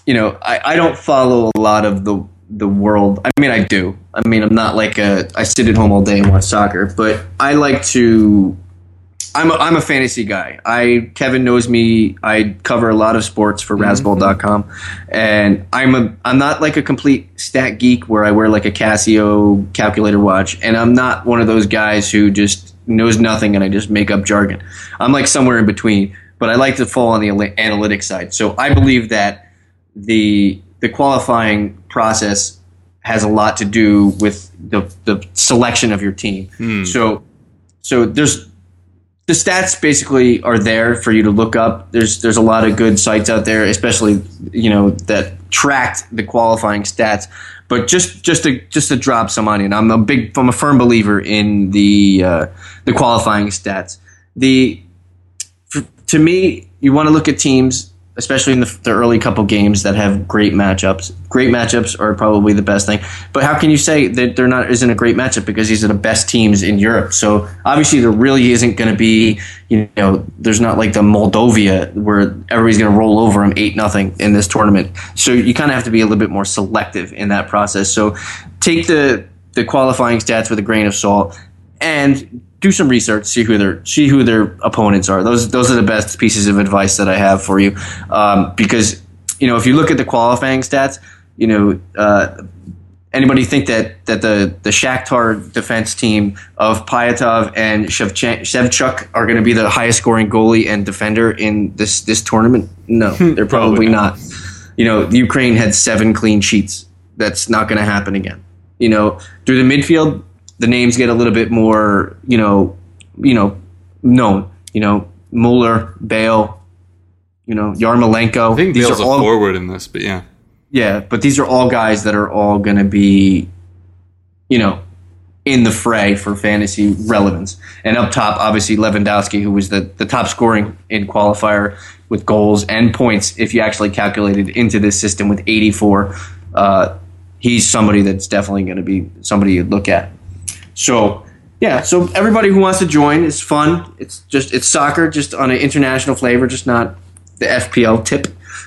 you know, I, I don't follow a lot of the the world. I mean, I do. I mean, I'm not like a I sit at home all day and watch soccer, but I like to. I'm a, I'm a fantasy guy. I Kevin knows me. I cover a lot of sports for mm-hmm. Razzball.com, and I'm a I'm not like a complete stat geek where I wear like a Casio calculator watch, and I'm not one of those guys who just knows nothing and I just make up jargon. I'm like somewhere in between, but I like to fall on the analytics side. So I believe that the the qualifying process has a lot to do with the, the selection of your team. So so there's the stats basically are there for you to look up. There's there's a lot of good sites out there, especially you know that tracked the qualifying stats. But just just to just to drop some on and I'm a big I'm a firm believer in the uh, the qualifying stats. The f- to me, you want to look at teams, especially in the, the early couple games that have great matchups. Great matchups are probably the best thing. But how can you say that they're not isn't a great matchup because these are the best teams in Europe? So obviously there really isn't going to be you know there's not like the Moldovia where everybody's going to roll over them eight nothing in this tournament. So you kind of have to be a little bit more selective in that process. So take the the qualifying stats with a grain of salt and do some research, see who their see who their opponents are. Those those are the best pieces of advice that I have for you, um, because you know if you look at the qualifying stats, you know. Uh, Anybody think that, that the, the Shakhtar defense team of Pyatov and Shevchuk are going to be the highest scoring goalie and defender in this, this tournament? No, they're probably Probably not. You know, Ukraine had seven clean sheets. That's not going to happen again. You know, through the midfield, the names get a little bit more, you know, you know, known. You know, Mueller, Bale, you know, Yarmolenko. I think These Bale's are a all forward in this, but yeah. yeah, but these are all guys that are all going to be, you know, in the fray for fantasy relevance. And up top, obviously Lewandowski, who was the, the top scoring in qualifier with goals and points, if you actually calculated into this system with 84. Uh, he's somebody that's definitely going to be somebody you'd look at. So, yeah, so everybody who wants to join, it's fun. It's just it's soccer, just on an international flavor, just not the FPL tip.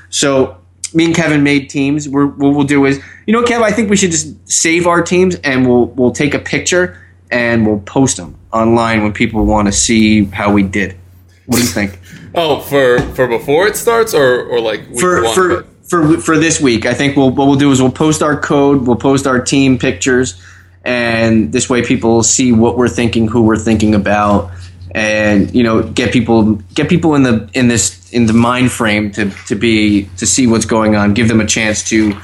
So me and Kevin made teams. We're, what we'll do is, you know, Kev, I think we should just save our teams and we'll we'll take a picture and we'll post them online when people want to see how we did. What do you think? Oh, for for before it starts, or or like for one for for for this week, I think we'll what we'll do is we'll post our code, we'll post our team pictures, and this way people see what we're thinking, who we're thinking about, and you know get people get people in the in this in the mind frame to to be to see what's going on, give them a chance to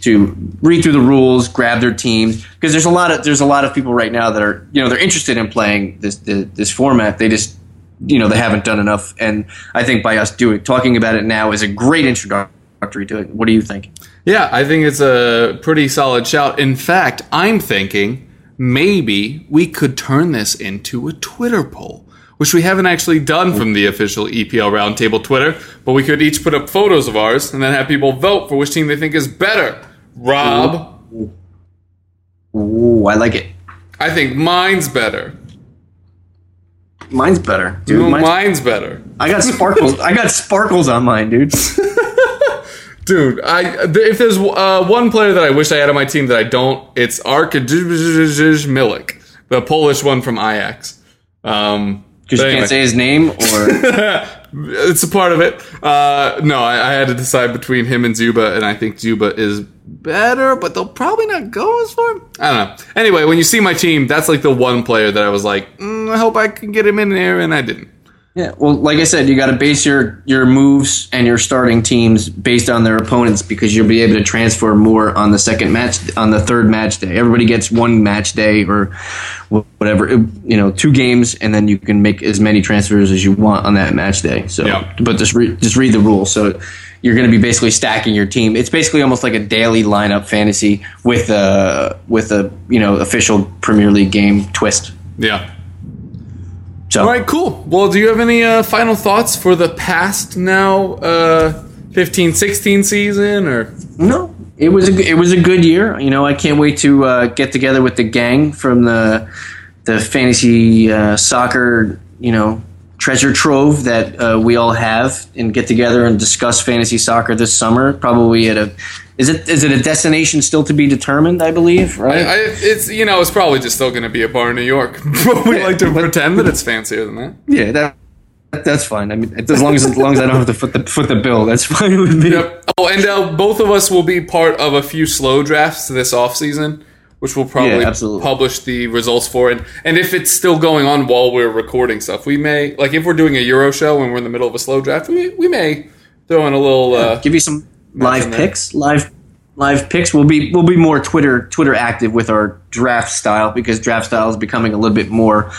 to read through the rules, grab their teams because there's a lot of there's a lot of people right now that are you know they're interested in playing this this, this format. They just you know they haven't done enough, and I think by us doing talking about it now is a great introductory to it. What do you think? Yeah, I think it's a pretty solid shout. In fact, I'm thinking maybe we could turn this into a Twitter poll, which we haven't actually done from the official EPL Roundtable Twitter, but we could each put up photos of ours and then have people vote for which team they think is better. Rob, Ooh, I like it. I think mine's better. Mine's better, dude. No, Mine's- mine's better. I got sparkles. I got sparkles on mine, dude. <laughs> Dude, I if there's uh, one player that I wish I had on my team that I don't, it's Arkadiusz Milik, the Polish one from Ajax. Um, Because but you can't say his name, or <laughs> it's a part of it. Uh, no, I, I had to decide between him and Dzyuba, and I think Dzyuba is better, but they'll probably not go as far. I don't know. Anyway, when you see my team, that's like the one player that I was like, mm, I hope I can get him in there, and I didn't. Yeah. Well, like I said, you got to base your your moves and your starting teams based on their opponents because you'll be able to transfer more on the second match on the third match day. Everybody gets one match day or whatever, you know, two games, and then you can make as many transfers as you want on that match day. So, Yeah. but just re- just read the rules. So. You're going to be basically stacking your team. It's basically almost like a daily lineup fantasy with a with a you know official Premier League game twist. Yeah. So, All right, cool. Well, do you have any uh, final thoughts for the past now uh, 15 16 season or No, it was a it was a good year. You know, I can't wait to uh, get together with the gang from the the fantasy uh, soccer. You know, treasure trove that uh, we all have, and get together and discuss fantasy soccer this summer. Probably at a is it is it a destination still to be determined? I believe, right? I, it's you know it's probably just still going to be a bar in New York, <laughs> but we like to pretend that it's fancier than that. yeah, that. That's fine. I mean, as long as as long as I don't have to foot the foot the bill, that's fine with me. Yep. Oh, and uh, both of us will be part of a few slow drafts this off season, which we'll probably Yeah, publish the results for. And and if it's still going on while we're recording stuff, we may like if we're doing a Euro show and we're in the middle of a slow draft, we we may throw in a little. Uh, give you some live picks. Live live picks. We'll be we'll be more Twitter Twitter active with our draft style because draft style is becoming a little bit more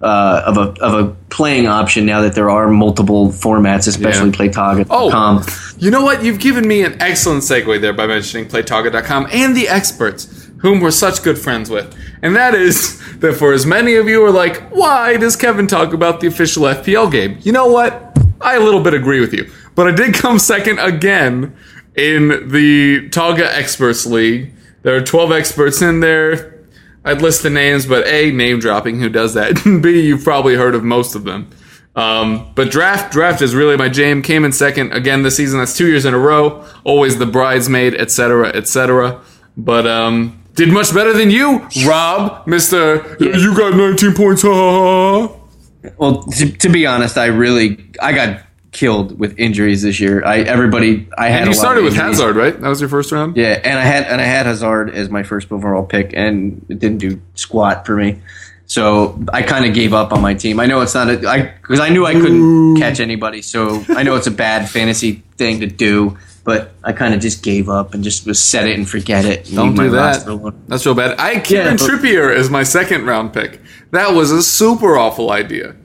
uh, of a of a playing option now that there are multiple formats, especially Yeah. playtarget.com. Oh, you know what? You've given me an excellent segue there by mentioning PlayTarget.com and the experts, whom we're such good friends with. And that is that for as many of you who are like, why does Kevin talk about the official FPL game? You know what? I a little bit agree with you. But I did come second again in the Target Experts League. There are 12 experts in there. I'd list the names, but A, name dropping, who does that? <laughs> B, you've probably heard of most of them. Um, but draft, draft is really my jam. Came in second again this season. That's two years in a row. Always the bridesmaid, etc., etc. But um, did much better than you, Rob, Mister. You got 19 points. Ha, ha, ha. Well, to, to be honest, I really I got killed with injuries this year. I everybody I had And you a lot started with. Hazard, right? That was your first round. Yeah, and I had and I had Hazard as my first overall pick, and it didn't do squat for me. So I kind of gave up on my team. I know it's not a I because I knew I couldn't catch anybody. So I know it's a bad fantasy thing to do, but I kind of just gave up and just was set it and forget it. and Don't do that. That's real bad. I had Kieran Trippier as my second round pick. That was a super awful idea.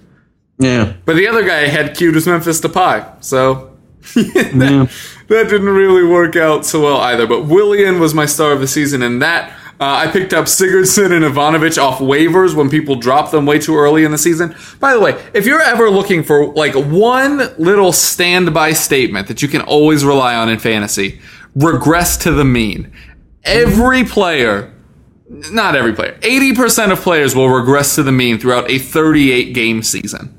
Yeah, But the other guy I had queued was Memphis Depay. So <laughs> that, that didn't really work out so well either. But Willian was my star of the season, and that uh, I picked up Sigurdsson and Ivanovic off waivers when people dropped them way too early in the season. By the way, if you're ever looking for like one little standby statement that you can always rely on in fantasy, regress to the mean. Every player not every player. 80% of players will regress to the mean throughout a 38 game season.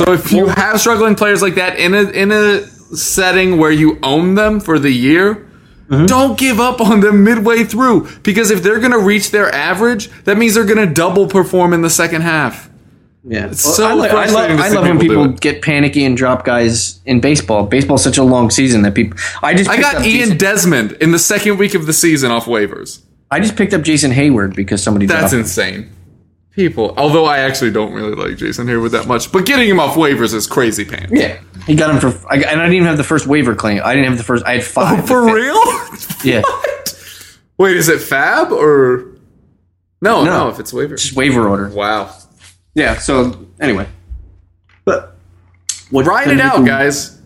So if you have struggling players like that in a in a setting where you own them for the year, mm-hmm. don't give up on them midway through because if they're going to reach their average, that means they're going to double perform in the second half. yeah. it's so I, li- I, love, I love when people people get panicky and drop guys in baseball. Baseball's such a long season that people. I just I got Ian Jason, Desmond in the second week of the season off waivers. I just picked up Jason Heyward because somebody That's dropped him. Insane. People, although I actually don't really like Jason Heyward that much, but getting him off waivers is crazy pants. Yeah, he got him for, I, and I didn't even have the first waiver claim. I didn't have the first. I had five. Oh, For fifth- real? <laughs> Yeah, Wait, is it Fab or no? No, No. if it's waiver. just waiver order. Wow, Yeah. So anyway, but what ride it out, guys.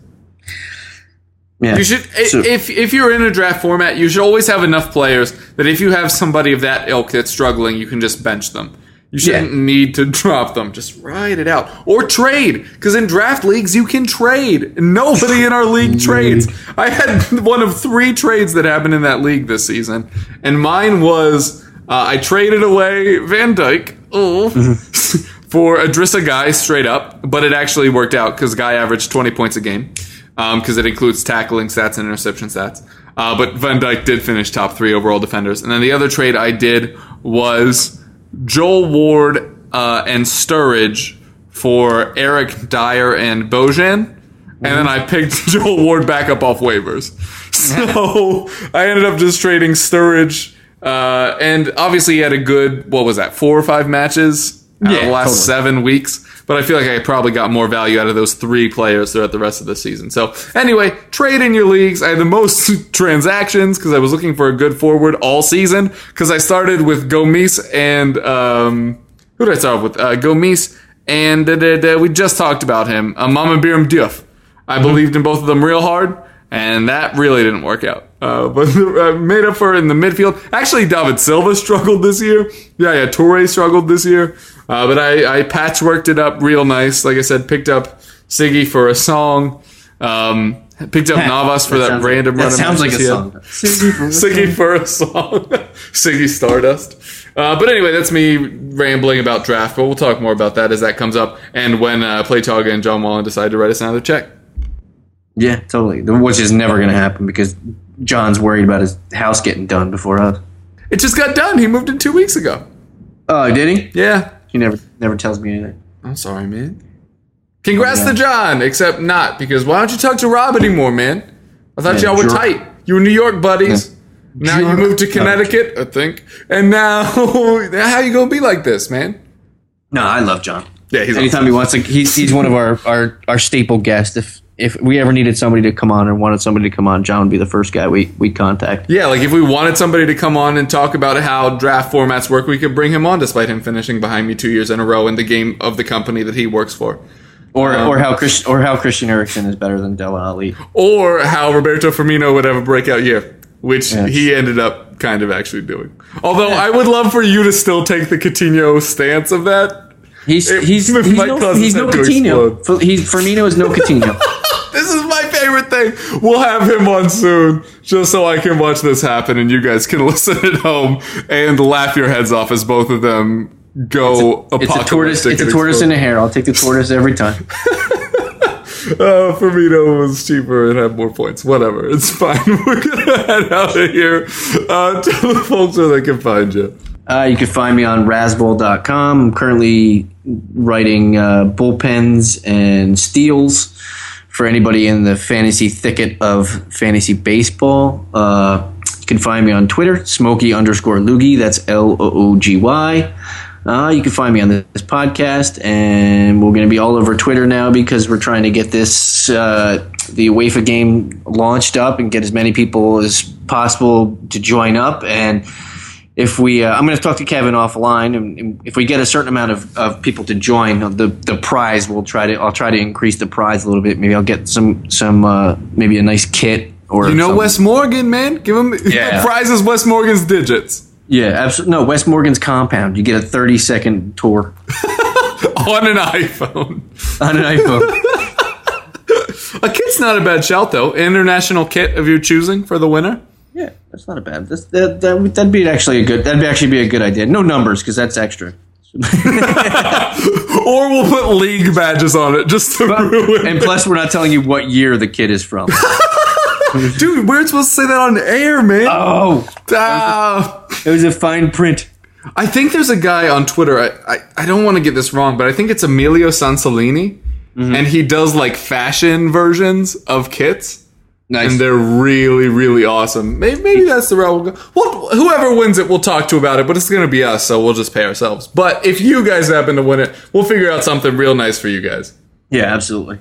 Yeah. You should So- if if you're in a draft format, you should always have enough players that if you have somebody of that ilk that's struggling, you can just bench them. You shouldn't Yeah. need to <laughs> drop them. Just ride it out or trade because in draft leagues you can trade. Nobody in our league trades. I had <laughs> one of three trades that happened in that league this season, and mine was uh, I traded away Van Dijk. Oh. <laughs> For Idrissa Gueye straight up, but it actually worked out because Gueye averaged 20 points a game because it includes tackling stats and interception stats. Uh, but Van Dijk did finish top three overall defenders. And then the other trade I did was Joel Ward uh, and Sturridge for Eric Dier and Bojan. And then I picked <laughs> Joel Ward back up off waivers. <laughs> So I ended up just trading Sturridge. Uh, and obviously, he had a good, what was that, four or five matches out of Yeah, the last totally. seven weeks. But I feel like I probably got more value out of those three players throughout the rest of the season. So anyway, trade in your leagues. I had the most <laughs> transactions because I was looking for a good forward all season. Because I started with Gomis and um, who did I start with? Uh, Gomis and uh, uh, uh, we just talked about him. Uh, Mame Biram Diouf. I believed in both of them real hard, and that really didn't work out. Uh, <laughs> but uh, made up for it in the midfield. Actually, David Silva <laughs> struggled this year. Yeah, yeah, Torre struggled this year. Uh, but I, I patchworked it up real nice. Like I said, picked up Siggy for a song. Um, picked up <laughs> Navas for that, sounds random like. That sounds like a song. Siggy for a <laughs> song. <laughs> Siggy Stardust. Uh, but anyway, that's me rambling about draft. But we'll talk more about that as that comes up, and when uh, PlayTarget and John Wallen decide to write us another check. Yeah, totally. Which is never going to happen because John's worried about his house getting done before us. It just got done. He moved in two weeks ago. Oh, did he? Yeah. He never never tells me anything. I'm sorry, man. Congrats to John, except not because why don't you talk to Rob anymore, man? I thought y'all were jerk. tight. You were New York buddies. Now you Jerk. moved to. Connecticut, I think, and <laughs> now how you gonna be like this, man? No, I love John. Yeah, he's Anytime he wants to, he's he's one of our, our, our staple guests. If if we ever needed somebody to come on or wanted somebody to come on, John would be the first guy we we'd contact. Yeah, like if we wanted somebody to come on and talk about how draft formats work, we could bring him on, despite him finishing behind me two years in a row in the game of the company that he works for, Or Um, or how Chris or how Christian Eriksen is better than Dele Alli. or how Roberto Firmino would have a breakout year, which Yes. he ended up kind of actually doing. Although I would love for you to still take the Coutinho stance of that. He's It he's he's no, he's no Coutinho. He's Firmino is no Coutinho. <laughs> This is my favorite thing. We'll have him on soon, just so I can watch this happen, and you guys can <laughs> listen at home and laugh your heads off as both of them go It's a tortoise. apocalyptic It's a and tortoise in a hare. I'll take the tortoise every time. <laughs> Uh, Firmino was cheaper and had more points. Whatever, it's fine. <laughs> We're gonna head out of here. Uh, tell the folks where they can find you. Uh, you can find me on Razzball.com. I'm currently writing uh, bullpens and steals for anybody in the fantasy thicket of fantasy baseball. Uh, you can find me on Twitter, Smokey underscore Loogy. That's L O O G Y. Uh, you can find me on this podcast, and we're going to be all over Twitter now because we're trying to get this uh, the UEFA game launched up and get as many people as possible to join up. And if we, uh, I'm going to talk to Kevin offline, and, and if we get a certain amount of, of people to join, the the prize we'll try to I'll try to increase the prize a little bit. Maybe I'll get some some uh, maybe a nice kit or You know something. Wes Morgan, man. Give him <laughs> Yeah. the prize is Wes Morgan's digits Yeah, absolutely. No, Wes Morgan's compound. You get a 30 second tour <laughs> on an iPhone. on an iPhone. <laughs> A kit's not a bad shout though. International kit of your choosing for the winner. Yeah, that's not a bad. That's, that, that that'd be actually a good. That'd be actually be a good idea. No numbers because that's extra. <laughs> Or we'll put league badges on it just to ruin. And plus, we're not telling you what year the kid is from. <laughs> Dude, we're supposed to say that on air, man. Oh, Ah. it was a fine print. I think there's a guy on Twitter. I, I, I don't want to get this wrong, but I think it's Emilio Sansolini, and he does like fashion versions of kits, Nice. and they're really really awesome. Maybe, maybe that's the route we'll go. Well, whoever wins it, we'll talk to about it, but it's gonna be us, so we'll just pay ourselves. But if you guys happen to win it, we'll figure out something real nice for you guys. yeah, absolutely.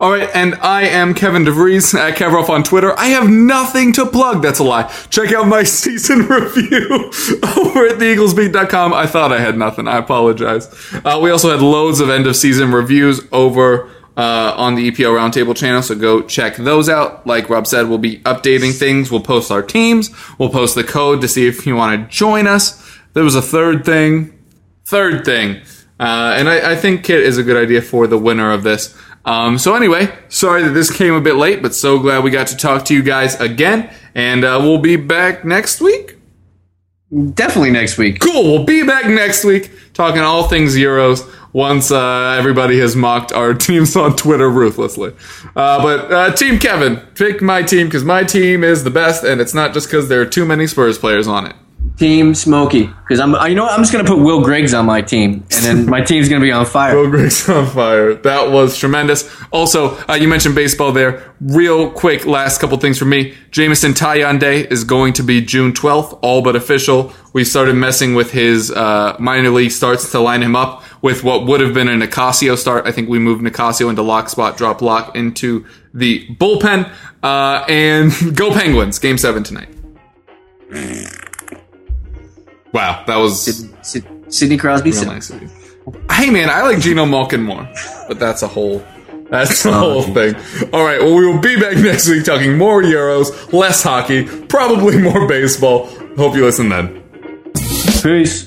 All right, and I am Kevin DeVries at Kevrov on Twitter. I have nothing to plug. That's a lie. Check out my <laughs> season review <laughs> over at theeaglesbeat.com. I thought I had nothing. I apologize. Uh, we also had loads of end of season reviews over uh, on the EPL Roundtable channel, so go check those out. Like Rob said, we'll be updating things. We'll post our teams. We'll post the code to see if you want to join us. There was a third thing. Third thing. Uh, and I, I think Kit is a good idea for the winner of this. Um, so anyway, sorry that this came a bit late, but so glad we got to talk to you guys again. And uh, we'll be back next week. Definitely next week. Cool. We'll be back next week talking all things Euros once uh, everybody has mocked our <laughs> teams on Twitter ruthlessly. Uh, but uh, Team Kevin, pick my team because my team is the best, and it's not just because there are too many Spurs players on it. Team Smokey. Because I'm, you know, what? I'm just gonna put Will Griggs on my team, and then my team's gonna be on fire. Will Griggs on fire. That was tremendous. Also, uh, you mentioned baseball there. Real quick, last couple things from me. Jameson Taillon Day is going to be June 12th, all but official. We started messing with his uh, minor league starts to line him up with what would have been a Nicasio start. I think we moved Nicasio into Locke spot, drop Locke into the bullpen. Uh, and <laughs> go Penguins, game seven tonight. Wow, that was Sid- Sidney Crosby. Sid- nice of you. Hey man, I like Geno Malkin more, but that's a whole that's the oh, whole thing. All right, well we will be back <laughs> next week talking more Euros, less hockey, probably more baseball. Hope you listen then. Peace.